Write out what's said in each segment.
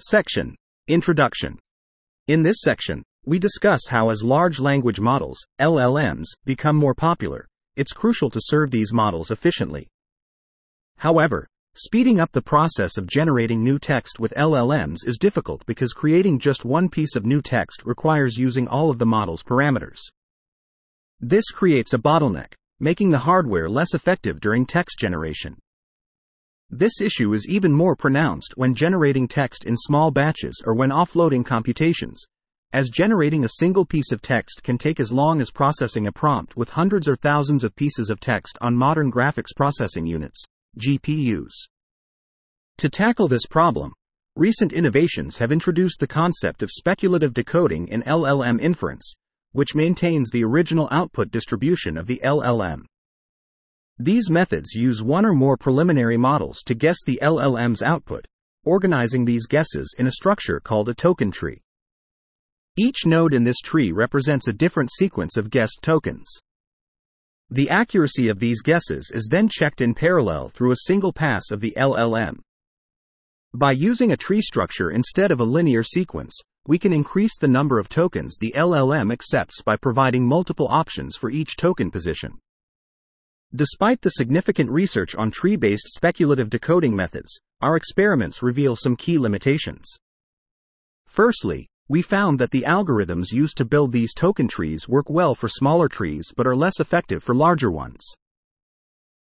Section Introduction. In this section, we discuss how, as large language models, LLMs, become more popular, it's crucial to serve these models efficiently. However, speeding up the process of generating new text with LLMs is difficult because creating just one piece of new text requires using all of the model's parameters. This creates a bottleneck, making the hardware less effective during text generation. This issue is even more pronounced when generating text in small batches or when offloading computations, as generating a single piece of text can take as long as processing a prompt with hundreds or thousands of pieces of text on modern graphics processing units, GPUs. To tackle this problem, recent innovations have introduced the concept of speculative decoding in LLM inference, which maintains the original output distribution of the LLM. These methods use one or more preliminary models to guess the LLM's output, organizing these guesses in a structure called a token tree. Each node in this tree represents a different sequence of guessed tokens. The accuracy of these guesses is then checked in parallel through a single pass of the LLM. By using a tree structure instead of a linear sequence, we can increase the number of tokens the LLM accepts by providing multiple options for each token position. Despite the significant research on tree based speculative decoding methods, our experiments reveal some key limitations. Firstly, we found that the algorithms used to build these token trees work well for smaller trees but are less effective for larger ones.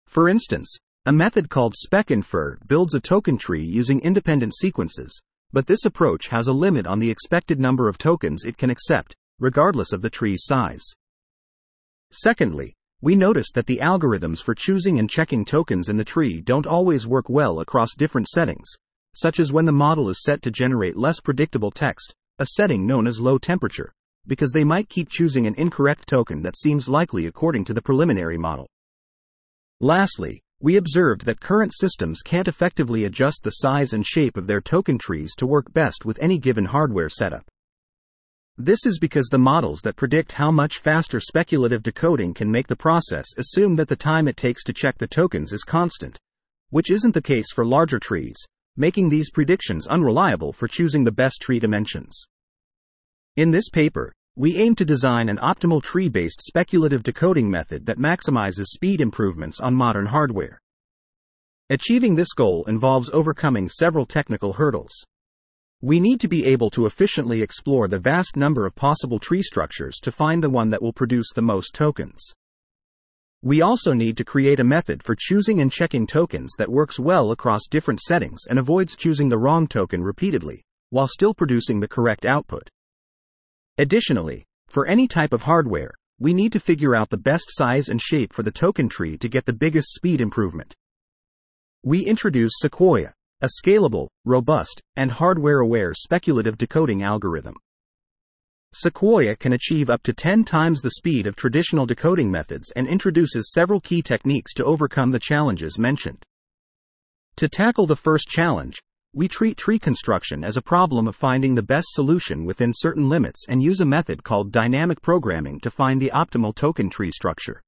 For instance, a method called SpecInfer builds a token tree using independent sequences, but this approach has a limit on the expected number of tokens it can accept, regardless of the tree's size. Secondly, we noticed that the algorithms for choosing and checking tokens in the tree don't always work well across different settings, such as when the model is set to generate less predictable text, a setting known as low temperature, because they might keep choosing an incorrect token that seems likely according to the preliminary model. Lastly, we observed that current systems can't effectively adjust the size and shape of their token trees to work best with any given hardware setup. This is because the models that predict how much faster speculative decoding can make the process assume that the time it takes to check the tokens is constant, which isn't the case for larger trees, making these predictions unreliable for choosing the best tree dimensions. In this paper, we aim to design an optimal tree based speculative decoding method that maximizes speed improvements on modern hardware. Achieving this goal involves overcoming several technical hurdles. We need to be able to efficiently explore the vast number of possible tree structures to find the one that will produce the most tokens. We also need to create a method for choosing and checking tokens that works well across different settings and avoids choosing the wrong token repeatedly, while still producing the correct output. Additionally, for any type of hardware, we need to figure out the best size and shape for the token tree to get the biggest speed improvement. We introduce Sequoia, a scalable, robust, and hardware aware speculative decoding algorithm. Sequoia can achieve up to 10 times the speed of traditional decoding methods and introduces several key techniques to overcome the challenges mentioned. To tackle the first challenge, we treat tree construction as a problem of finding the best solution within certain limits and use a method called dynamic programming to find the optimal token tree structure.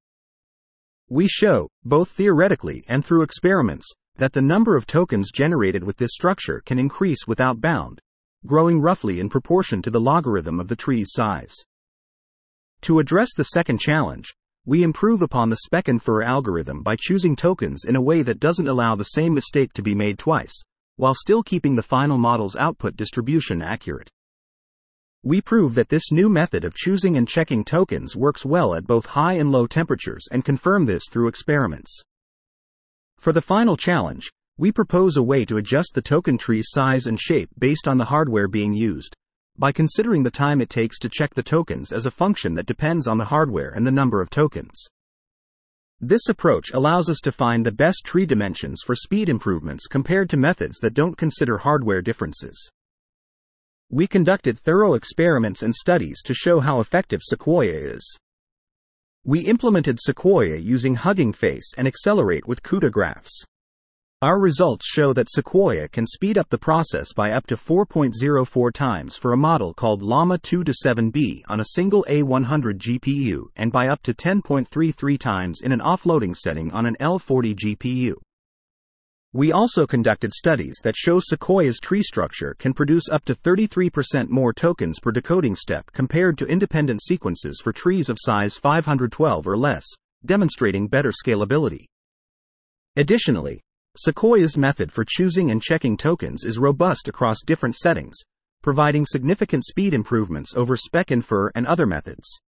We show, both theoretically and through experiments, that the number of tokens generated with this structure can increase without bound, growing roughly in proportion to the logarithm of the tree's size. To address the second challenge, we improve upon the SpecInfer algorithm by choosing tokens in a way that doesn't allow the same mistake to be made twice, while still keeping the final model's output distribution accurate. We prove that this new method of choosing and checking tokens works well at both high and low temperatures and confirm this through experiments. For the final challenge, we propose a way to adjust the token tree's size and shape based on the hardware being used, by considering the time it takes to check the tokens as a function that depends on the hardware and the number of tokens. This approach allows us to find the best tree dimensions for speed improvements compared to methods that don't consider hardware differences. We conducted thorough experiments and studies to show how effective Sequoia is. We implemented Sequoia using Hugging Face and Accelerate with CUDA graphs. Our results show that Sequoia can speed up the process by up to 4.04 times for a model called Llama 2 to 7B on a single A100 GPU and by up to 10.33 times in an offloading setting on an L40 GPU. We also conducted studies that show Sequoia's tree structure can produce up to 33% more tokens per decoding step compared to independent sequences for trees of size 512 or less, demonstrating better scalability. Additionally, Sequoia's method for choosing and checking tokens is robust across different settings, providing significant speed improvements over SpecInfer and other methods.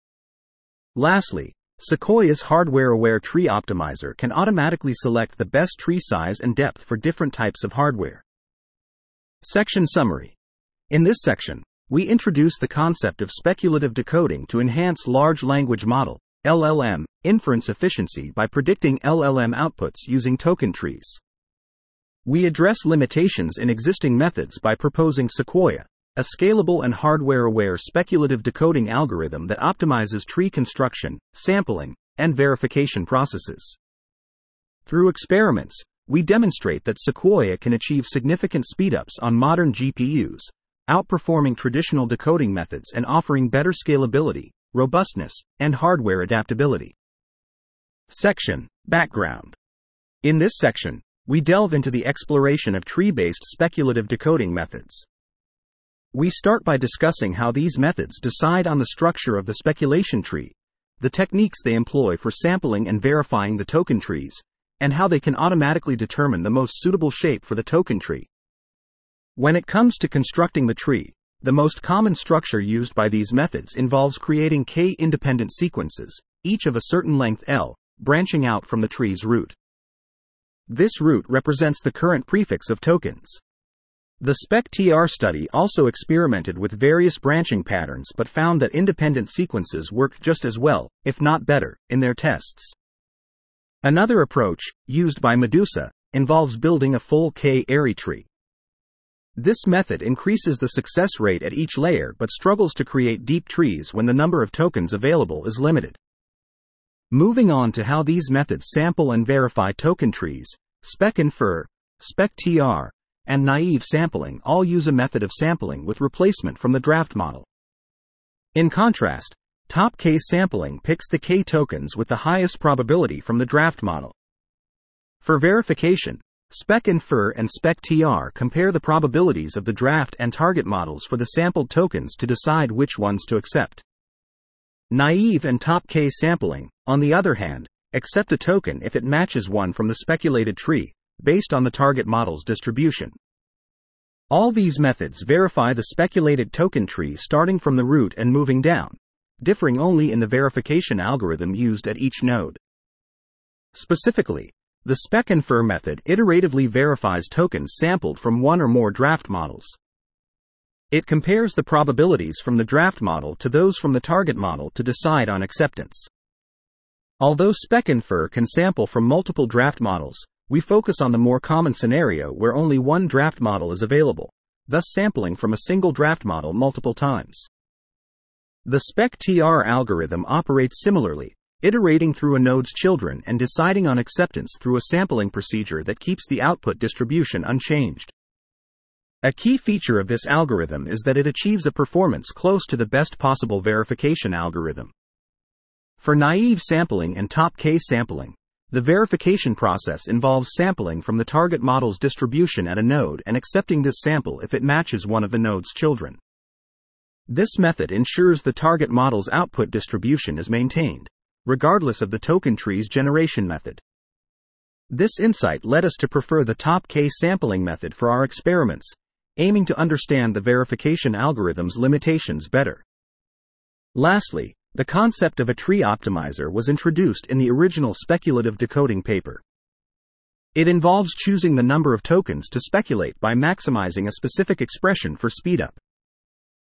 Lastly, Sequoia's hardware aware tree optimizer can automatically select the best tree size and depth for different types of hardware. Section Summary In this section, we introduce the concept of speculative decoding to enhance large language model LLM inference efficiency by predicting LLM outputs using token trees. We address limitations in existing methods by proposing Sequoia, a scalable and hardware aware speculative decoding algorithm that optimizes tree construction, sampling, and verification processes. Through experiments, we demonstrate that Sequoia can achieve significant speedups on modern GPUs, outperforming traditional decoding methods and offering better scalability, robustness, and hardware adaptability. Section Background In this section, we delve into the exploration of tree based speculative decoding methods. We start by discussing how these methods decide on the structure of the speculation tree, the techniques they employ for sampling and verifying the token trees, and how they can automatically determine the most suitable shape for the token tree. When it comes to constructing the tree, the most common structure used by these methods involves creating k independent sequences, each of a certain length L, branching out from the tree's root. This root represents the current prefix of tokens. The SPEC-TR study also experimented with various branching patterns but found that independent sequences worked just as well, if not better, in their tests. Another approach, used by Medusa, involves building a full K-ary tree. This method increases the success rate at each layer but struggles to create deep trees when the number of tokens available is limited. Moving on to how these methods sample and verify token trees, SpecInfer, SPEC-TR, and naive sampling all use a method of sampling with replacement from the draft model. In contrast, top K sampling picks the K tokens with the highest probability from the draft model. For verification, SpecInfer and SPEC-TR compare the probabilities of the draft and target models for the sampled tokens to decide which ones to accept. Naive and top K sampling, on the other hand, accept a token if it matches one from the speculated tree, based on the target model's distribution. All these methods verify the speculated token tree starting from the root and moving down, differing only in the verification algorithm used at each node. Specifically, the SpecInfer method iteratively verifies tokens sampled from one or more draft models. It compares the probabilities from the draft model to those from the target model to decide on acceptance. Although SpecInfer can sample from multiple draft models, we focus on the more common scenario where only one draft model is available, thus sampling from a single draft model multiple times. The SPEC-TR algorithm operates similarly, iterating through a node's children and deciding on acceptance through a sampling procedure that keeps the output distribution unchanged. A key feature of this algorithm is that it achieves a performance close to the best possible verification algorithm. For naive sampling and top K sampling, the verification process involves sampling from the target model's distribution at a node and accepting this sample if it matches one of the node's children. This method ensures the target model's output distribution is maintained, regardless of the token tree's generation method. This insight led us to prefer the top K sampling method for our experiments, aiming to understand the verification algorithm's limitations better. Lastly, the concept of a tree optimizer was introduced in the original speculative decoding paper. It involves choosing the number of tokens to speculate by maximizing a specific expression for speedup.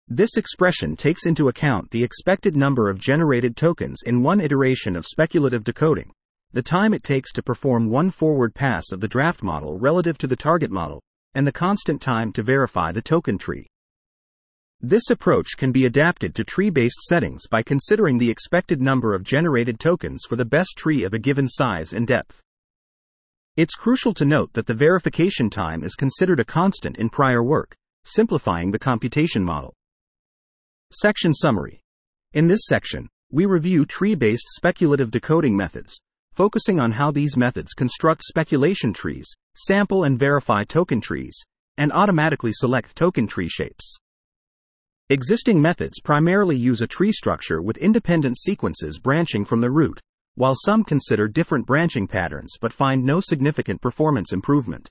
This expression takes into account the expected number of generated tokens in one iteration of speculative decoding, the time it takes to perform one forward pass of the draft model relative to the target model, and the constant time to verify the token tree. This approach can be adapted to tree-based settings by considering the expected number of generated tokens for the best tree of a given size and depth. It's crucial to note that the verification time is considered a constant in prior work, simplifying the computation model. Section Summary In this section, we review tree-based speculative decoding methods, focusing on how these methods construct speculation trees, sample and verify token trees, and automatically select token tree shapes. Existing methods primarily use a tree structure with independent sequences branching from the root, while some consider different branching patterns but find no significant performance improvement.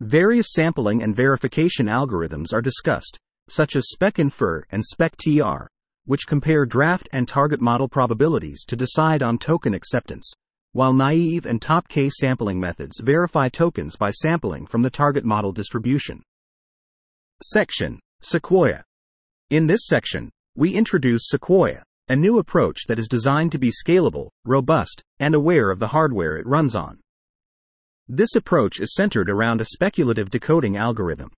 Various sampling and verification algorithms are discussed, such as SpecInfer and SpecTR, which compare draft and target model probabilities to decide on token acceptance, while naive and top K sampling methods verify tokens by sampling from the target model distribution. Section Sequoia in this section, we introduce Sequoia, a new approach that is designed to be scalable, robust, and aware of the hardware it runs on. This approach is centered around a speculative decoding algorithm.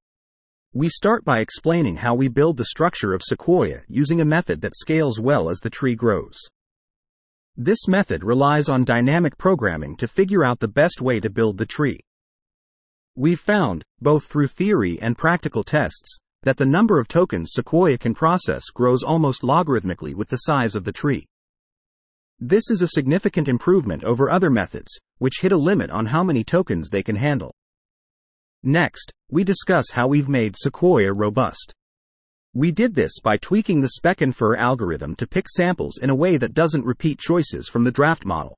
We start by explaining how we build the structure of Sequoia using a method that scales well as the tree grows. This method relies on dynamic programming to figure out the best way to build the tree. We've found, both through theory and practical tests, that the number of tokens Sequoia can process grows almost logarithmically with the size of the tree. This is a significant improvement over other methods, which hit a limit on how many tokens they can handle. Next, we discuss how we've made Sequoia robust. We did this by tweaking the SpecInfer algorithm to pick samples in a way that doesn't repeat choices from the draft model.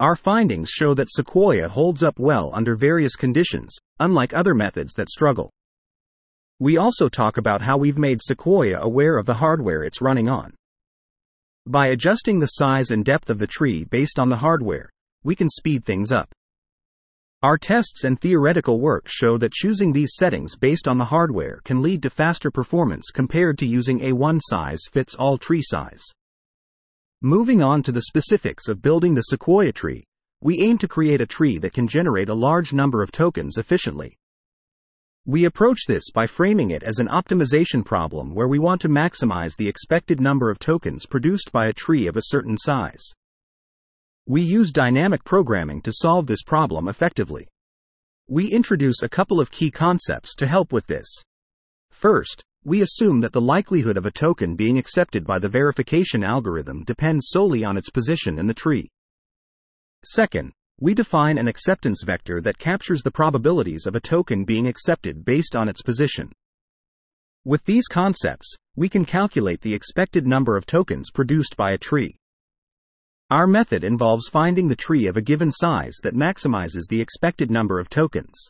Our findings show that Sequoia holds up well under various conditions, unlike other methods that struggle. We also talk about how we've made Sequoia aware of the hardware it's running on. By adjusting the size and depth of the tree based on the hardware, we can speed things up. Our tests and theoretical work show that choosing these settings based on the hardware can lead to faster performance compared to using a one size fits all tree size. Moving on to the specifics of building the Sequoia tree, we aim to create a tree that can generate a large number of tokens efficiently. We approach this by framing it as an optimization problem where we want to maximize the expected number of tokens produced by a tree of a certain size. We use dynamic programming to solve this problem effectively. We introduce a couple of key concepts to help with this. First, we assume that the likelihood of a token being accepted by the verification algorithm depends solely on its position in the tree. Second, we define an acceptance vector that captures the probabilities of a token being accepted based on its position. With these concepts, we can calculate the expected number of tokens produced by a tree. Our method involves finding the tree of a given size that maximizes the expected number of tokens.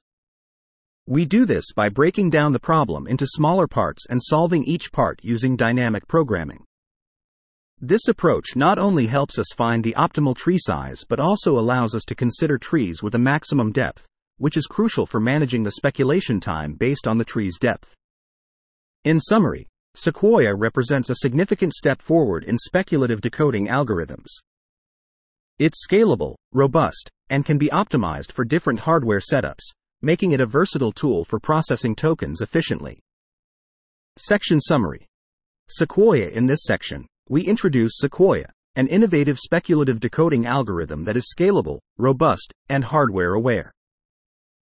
We do this by breaking down the problem into smaller parts and solving each part using dynamic programming. This approach not only helps us find the optimal tree size but also allows us to consider trees with a maximum depth, which is crucial for managing the speculation time based on the tree's depth. In summary, Sequoia represents a significant step forward in speculative decoding algorithms. It's scalable, robust, and can be optimized for different hardware setups, making it a versatile tool for processing tokens efficiently. Section Summary Sequoia in this section we introduce Sequoia, an innovative speculative decoding algorithm that is scalable, robust, and hardware aware.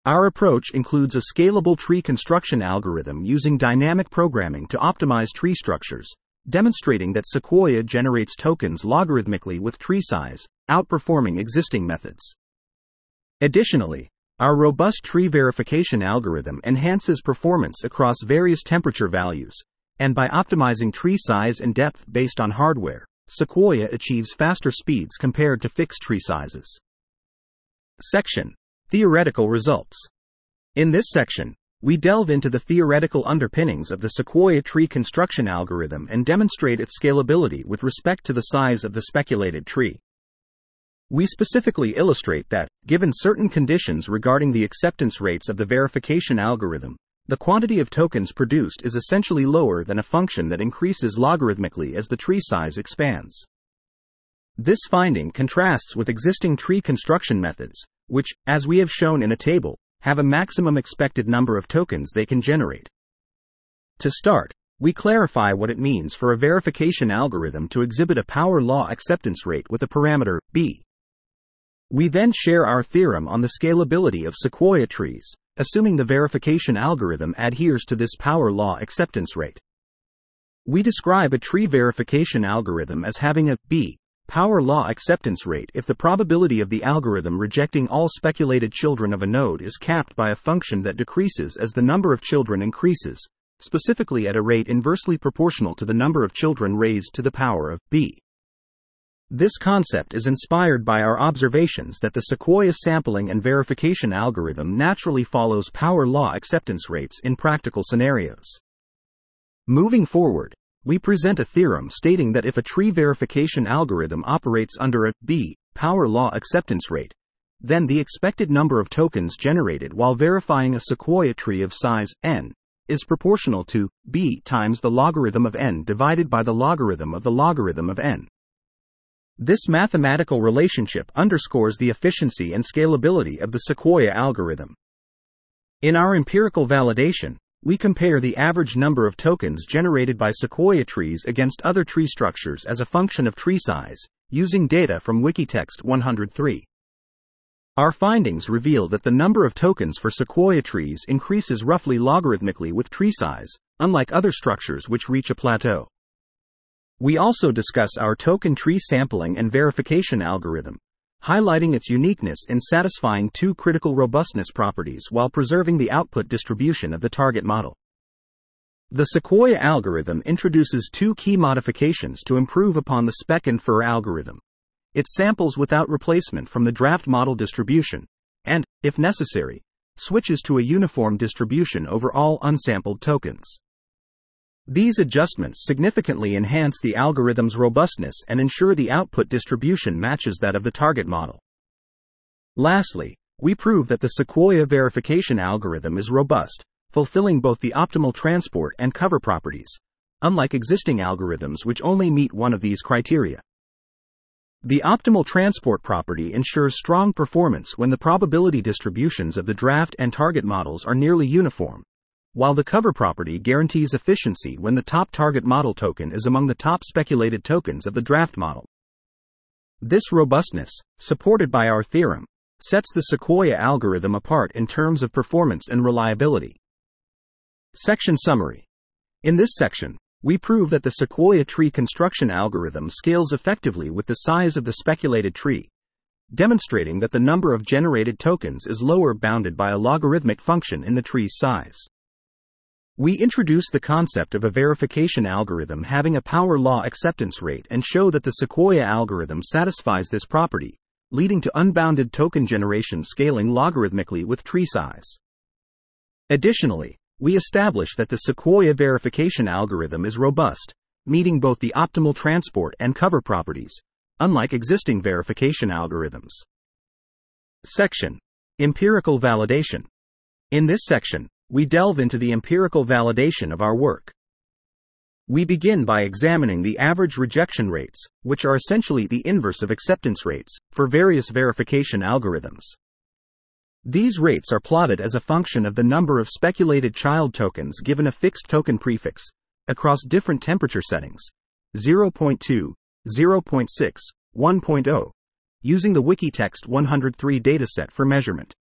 Our approach includes a scalable tree construction algorithm using dynamic programming to optimize tree structures, demonstrating that Sequoia generates tokens logarithmically with tree size, outperforming existing methods. Additionally, our robust tree verification algorithm enhances performance across various temperature values, and by optimizing tree size and depth based on hardware, Sequoia achieves faster speeds compared to fixed tree sizes. Section Theoretical Results In this section, we delve into the theoretical underpinnings of the Sequoia tree construction algorithm and demonstrate its scalability with respect to the size of the speculated tree. We specifically illustrate that, given certain conditions regarding the acceptance rates of the verification algorithm, the quantity of tokens produced is essentially lower than a function that increases logarithmically as the tree size expands. This finding contrasts with existing tree construction methods, which, as we have shown in a table, have a maximum expected number of tokens they can generate. To start, we clarify what it means for a verification algorithm to exhibit a power law acceptance rate with a parameter, b. We then share our theorem on the scalability of sequoia trees, assuming the verification algorithm adheres to this power law acceptance rate. We describe a tree verification algorithm as having a B power law acceptance rate if the probability of the algorithm rejecting all speculated children of a node is capped by a function that decreases as the number of children increases, specifically at a rate inversely proportional to the number of children raised to the power of b. This concept is inspired by our observations that the Sequoia sampling and verification algorithm naturally follows power law acceptance rates in practical scenarios. Moving forward, we present a theorem stating that if a tree verification algorithm operates under a B power law acceptance rate, then the expected number of tokens generated while verifying a sequoia tree of size n is proportional to b times the logarithm of n divided by the logarithm of the logarithm of n. This mathematical relationship underscores the efficiency and scalability of the Sequoia algorithm. In our empirical validation, we compare the average number of tokens generated by sequoia trees against other tree structures as a function of tree size, using data from Wikitext 103. Our findings reveal that the number of tokens for sequoia trees increases roughly logarithmically with tree size, unlike other structures which reach a plateau. We also discuss our token tree sampling and verification algorithm, highlighting its uniqueness in satisfying two critical robustness properties while preserving the output distribution of the target model. The Sequoia algorithm introduces two key modifications to improve upon the spec and infer algorithm. It samples without replacement from the draft model distribution, and, if necessary, switches to a uniform distribution over all unsampled tokens. These adjustments significantly enhance the algorithm's robustness and ensure the output distribution matches that of the target model. Lastly, we prove that the Sequoia verification algorithm is robust, fulfilling both the optimal transport and cover properties, unlike existing algorithms which only meet one of these criteria. The optimal transport property ensures strong performance when the probability distributions of the draft and target models are nearly uniform, while the cover property guarantees efficiency when the top target model token is among the top speculated tokens of the draft model. This robustness, supported by our theorem, sets the Sequoia algorithm apart in terms of performance and reliability. Section Summary In this section, we prove that the Sequoia tree construction algorithm scales effectively with the size of the speculated tree, demonstrating that the number of generated tokens is lower bounded by a logarithmic function in the tree's size. We introduce the concept of a verification algorithm having a power law acceptance rate and show that the Sequoia algorithm satisfies this property, leading to unbounded token generation scaling logarithmically with tree size. Additionally, we establish that the Sequoia verification algorithm is robust, meeting both the optimal transport and cover properties, unlike existing verification algorithms. Section Empirical Validation. In this section, we delve into the empirical validation of our work. We begin by examining the average rejection rates, which are essentially the inverse of acceptance rates, for various verification algorithms. These rates are plotted as a function of the number of speculated child tokens given a fixed token prefix, across different temperature settings 0.2, 0.6, 1.0, using the Wikitext 103 dataset for measurement.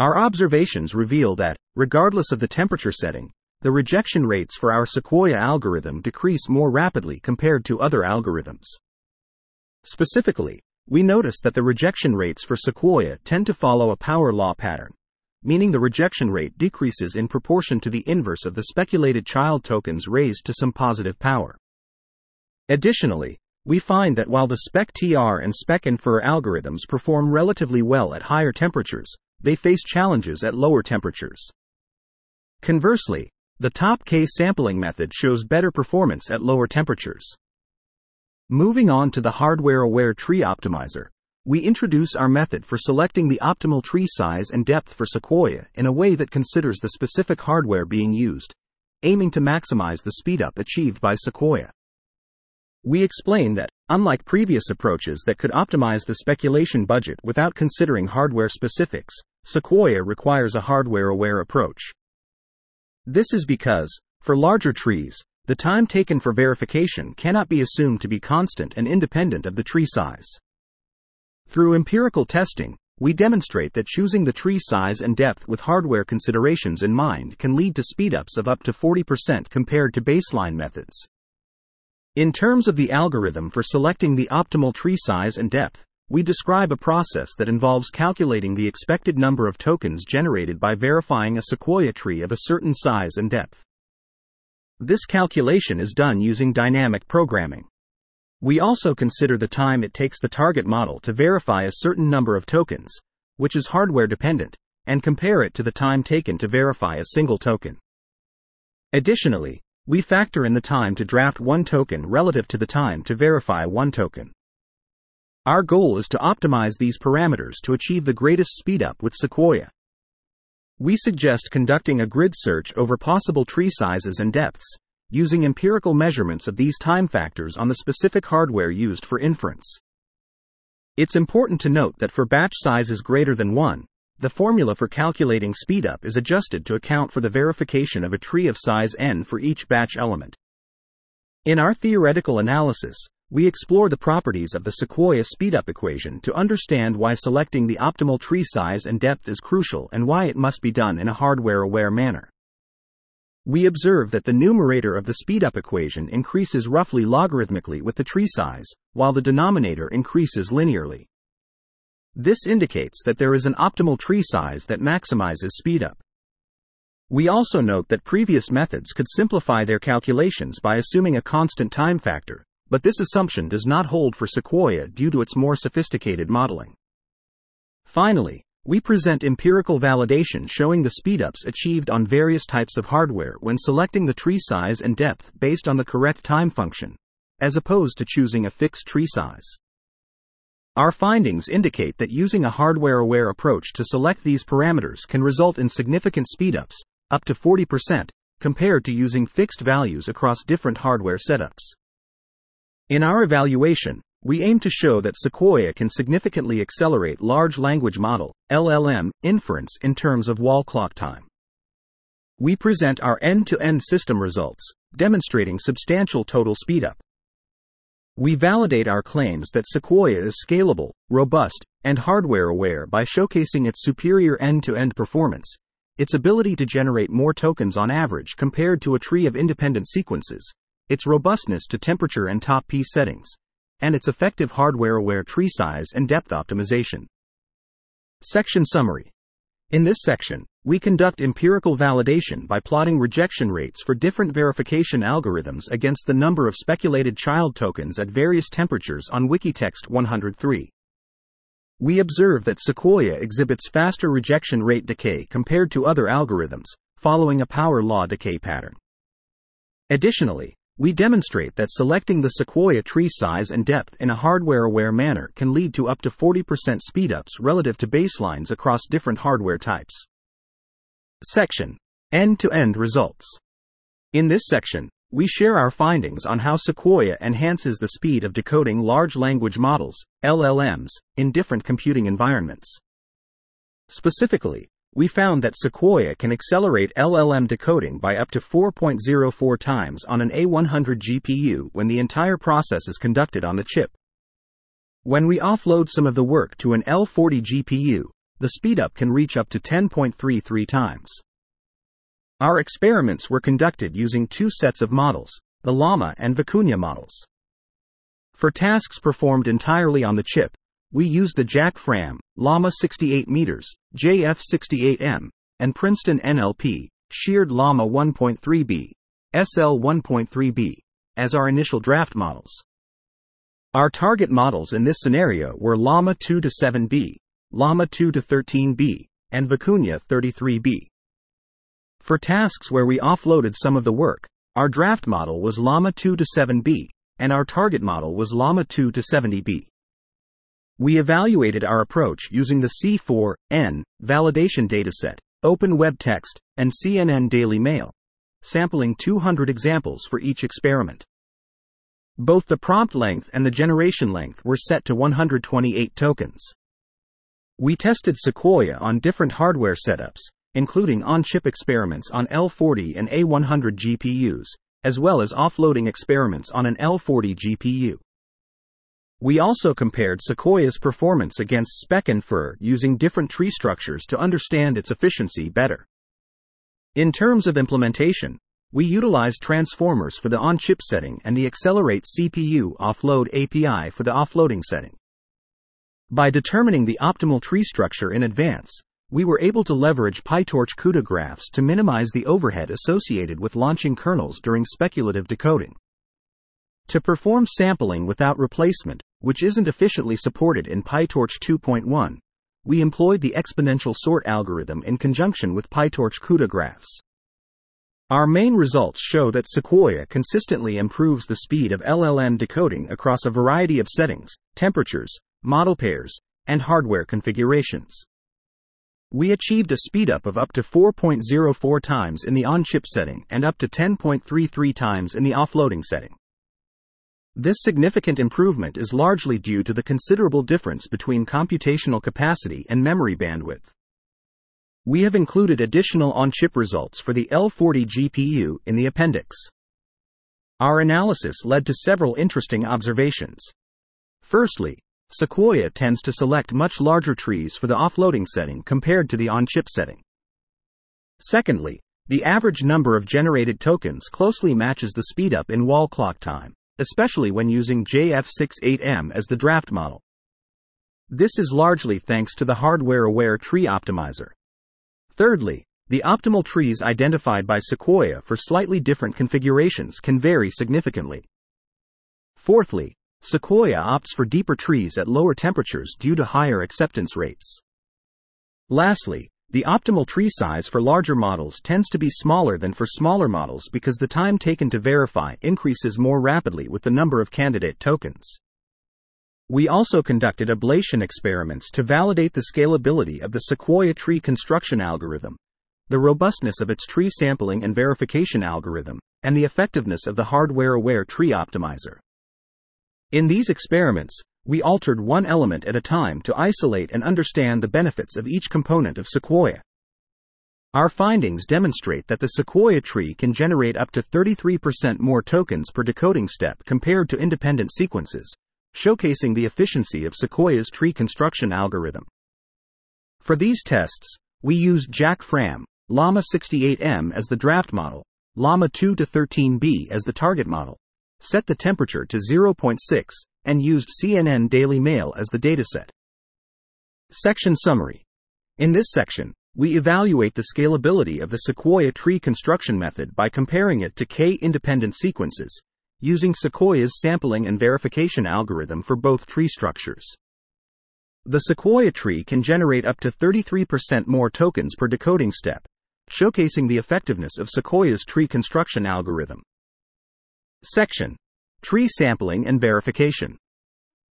Our observations reveal that, regardless of the temperature setting, the rejection rates for our Sequoia algorithm decrease more rapidly compared to other algorithms. Specifically, we notice that the rejection rates for Sequoia tend to follow a power law pattern, meaning the rejection rate decreases in proportion to the inverse of the speculated child tokens raised to some positive power. Additionally, we find that while the SPEC-TR and SPEC-INFER algorithms perform relatively well at higher temperatures, they face challenges at lower temperatures. Conversely, the top K sampling method shows better performance at lower temperatures. Moving on to the hardware aware tree optimizer, we introduce our method for selecting the optimal tree size and depth for Sequoia in a way that considers the specific hardware being used, aiming to maximize the speedup achieved by Sequoia. We explain that, unlike previous approaches that could optimize the speculation budget without considering hardware specifics, Sequoia requires a hardware aware approach. This is because, for larger trees, the time taken for verification cannot be assumed to be constant and independent of the tree size. Through empirical testing, we demonstrate that choosing the tree size and depth with hardware considerations in mind can lead to speedups of up to 40% compared to baseline methods. In terms of the algorithm for selecting the optimal tree size and depth, we describe a process that involves calculating the expected number of tokens generated by verifying a sequoia tree of a certain size and depth. This calculation is done using dynamic programming. We also consider the time it takes the target model to verify a certain number of tokens, which is hardware dependent, and compare it to the time taken to verify a single token. Additionally, we factor in the time to draft one token relative to the time to verify one token. Our goal is to optimize these parameters to achieve the greatest speedup with Sequoia. We suggest conducting a grid search over possible tree sizes and depths, using empirical measurements of these time factors on the specific hardware used for inference. It's important to note that for batch sizes greater than 1, the formula for calculating speedup is adjusted to account for the verification of a tree of size n for each batch element. In our theoretical analysis, we explore the properties of the Sequoia speedup equation to understand why selecting the optimal tree size and depth is crucial and why it must be done in a hardware aware manner. We observe that the numerator of the speedup equation increases roughly logarithmically with the tree size, while the denominator increases linearly. This indicates that there is an optimal tree size that maximizes speedup. We also note that previous methods could simplify their calculations by assuming a constant time factor, but this assumption does not hold for Sequoia due to its more sophisticated modeling. Finally, we present empirical validation showing the speedups achieved on various types of hardware when selecting the tree size and depth based on the correct time function, as opposed to choosing a fixed tree size. Our findings indicate that using a hardware aware approach to select these parameters can result in significant speedups, up to 40%, compared to using fixed values across different hardware setups. In our evaluation, we aim to show that Sequoia can significantly accelerate large language model LLM inference in terms of wall clock time. We present our end-to-end system results, demonstrating substantial total speedup, we validate our claims that Sequoia is scalable, robust, and hardware aware by showcasing its superior end to end performance, its ability to generate more tokens on average compared to a tree of independent sequences, its robustness to temperature and top P settings, and its effective hardware aware tree size and depth optimization. Section Summary In this section, we conduct empirical validation by plotting rejection rates for different verification algorithms against the number of speculated child tokens at various temperatures on Wikitext 103. We observe that Sequoia exhibits faster rejection rate decay compared to other algorithms, following a power law decay pattern. Additionally, we demonstrate that selecting the Sequoia tree size and depth in a hardware aware manner can lead to up to 40% speedups relative to baselines across different hardware types. Section End to End Results. In this section, we share our findings on how Sequoia enhances the speed of decoding large language models, LLMs, in different computing environments. Specifically, we found that Sequoia can accelerate LLM decoding by up to 4.04 times on an A100 GPU when the entire process is conducted on the chip. When we offload some of the work to an L40 GPU, the speedup can reach up to 10.33 times. Our experiments were conducted using two sets of models, the Llama and Vicuña models. For tasks performed entirely on the chip, we used the Jack Fram, Llama 68 meters, JF68M, and Princeton NLP, Sheared Llama 1.3b, SL 1.3b, as our initial draft models. Our target models in this scenario were Llama 2 to 7b, Llama 2 to 13b, and Vicuña 33b. For tasks where we offloaded some of the work, our draft model was Llama 2 to 7b, and our target model was Llama 2 to 70b. We evaluated our approach using the C4N validation dataset, Open Web Text, and CNN Daily Mail, sampling 200 examples for each experiment. Both the prompt length and the generation length were set to 128 tokens. We tested Sequoia on different hardware setups, including on chip experiments on L40 and A100 GPUs, as well as offloading experiments on an L40 GPU. We also compared Sequoia's performance against SpecInfer using different tree structures to understand its efficiency better. In terms of implementation, we utilized transformers for the on-chip setting and the Accelerate CPU offload API for the offloading setting. By determining the optimal tree structure in advance, we were able to leverage PyTorch CUDA graphs to minimize the overhead associated with launching kernels during speculative decoding. To perform sampling without replacement, which isn't efficiently supported in PyTorch 2.1, we employed the exponential sort algorithm in conjunction with PyTorch CUDA graphs. Our main results show that Sequoia consistently improves the speed of LLM decoding across a variety of settings, temperatures, model pairs, and hardware configurations. We achieved a speedup of up to 4.04 times in the on chip setting and up to 10.33 times in the offloading setting. This significant improvement is largely due to the considerable difference between computational capacity and memory bandwidth. We have included additional on chip results for the L40 GPU in the appendix. Our analysis led to several interesting observations. Firstly, Sequoia tends to select much larger trees for the offloading setting compared to the on chip setting. Secondly, the average number of generated tokens closely matches the speedup in wall clock time especially when using JF68M as the draft model. This is largely thanks to the hardware aware tree optimizer. Thirdly, the optimal trees identified by Sequoia for slightly different configurations can vary significantly. Fourthly, Sequoia opts for deeper trees at lower temperatures due to higher acceptance rates. Lastly, the optimal tree size for larger models tends to be smaller than for smaller models because the time taken to verify increases more rapidly with the number of candidate tokens. We also conducted ablation experiments to validate the scalability of the Sequoia tree construction algorithm, the robustness of its tree sampling and verification algorithm, and the effectiveness of the hardware aware tree optimizer. In these experiments, we altered one element at a time to isolate and understand the benefits of each component of Sequoia. Our findings demonstrate that the Sequoia tree can generate up to 33% more tokens per decoding step compared to independent sequences, showcasing the efficiency of Sequoia's tree construction algorithm. For these tests, we used Jack Fram, Llama 68M as the draft model, Llama 2 to 13B as the target model, set the temperature to 0.6, and used CNN Daily Mail as the dataset. Section Summary In this section, we evaluate the scalability of the Sequoia tree construction method by comparing it to K independent sequences, using Sequoia's sampling and verification algorithm for both tree structures. The Sequoia tree can generate up to 33% more tokens per decoding step, showcasing the effectiveness of Sequoia's tree construction algorithm. Section Tree Sampling and Verification.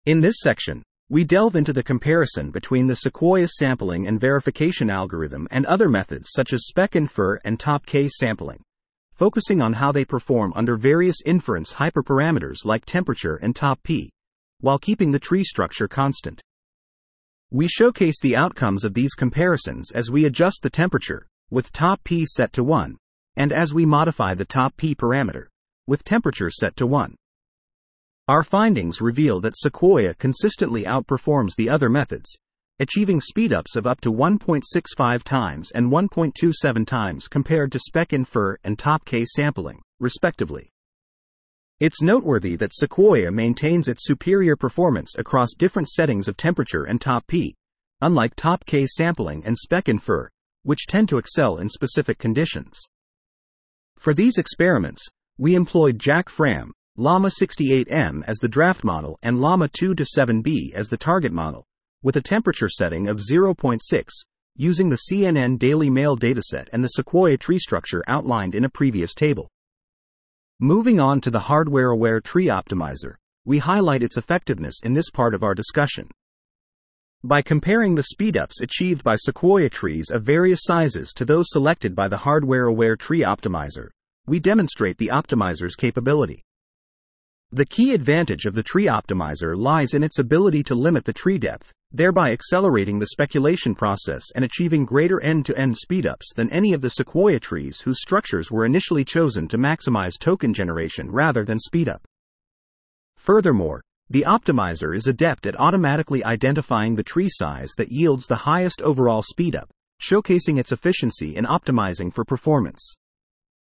In this section, we delve into the comparison between the Sequoia sampling and verification algorithm and other methods such as SpecInfer and top K sampling, focusing on how they perform under various inference hyperparameters like temperature and top P, while keeping the tree structure constant. We showcase the outcomes of these comparisons as we adjust the temperature, with top P set to 1, and as we modify the top P parameter, with temperature set to 1. Our findings reveal that Sequoia consistently outperforms the other methods, achieving speedups of up to 1.65 times and 1.27 times compared to SpecInfer and TopK sampling, respectively. It's noteworthy that Sequoia maintains its superior performance across different settings of temperature and top P, unlike TopK sampling and SpecInfer, which tend to excel in specific conditions. For these experiments, we employed Jack Fram, Llama 68M as the draft model and Llama 2 to 7B as the target model, with a temperature setting of 0.6, using the CNN Daily Mail dataset and the Sequoia tree structure outlined in a previous table. Moving on to the hardware aware tree optimizer, we highlight its effectiveness in this part of our discussion. By comparing the speedups achieved by Sequoia trees of various sizes to those selected by the hardware aware tree optimizer, we demonstrate the optimizer's capability. The key advantage of the tree optimizer lies in its ability to limit the tree depth, thereby accelerating the speculation process and achieving greater end to end speedups than any of the sequoia trees whose structures were initially chosen to maximize token generation rather than speedup. Furthermore, the optimizer is adept at automatically identifying the tree size that yields the highest overall speedup, showcasing its efficiency in optimizing for performance.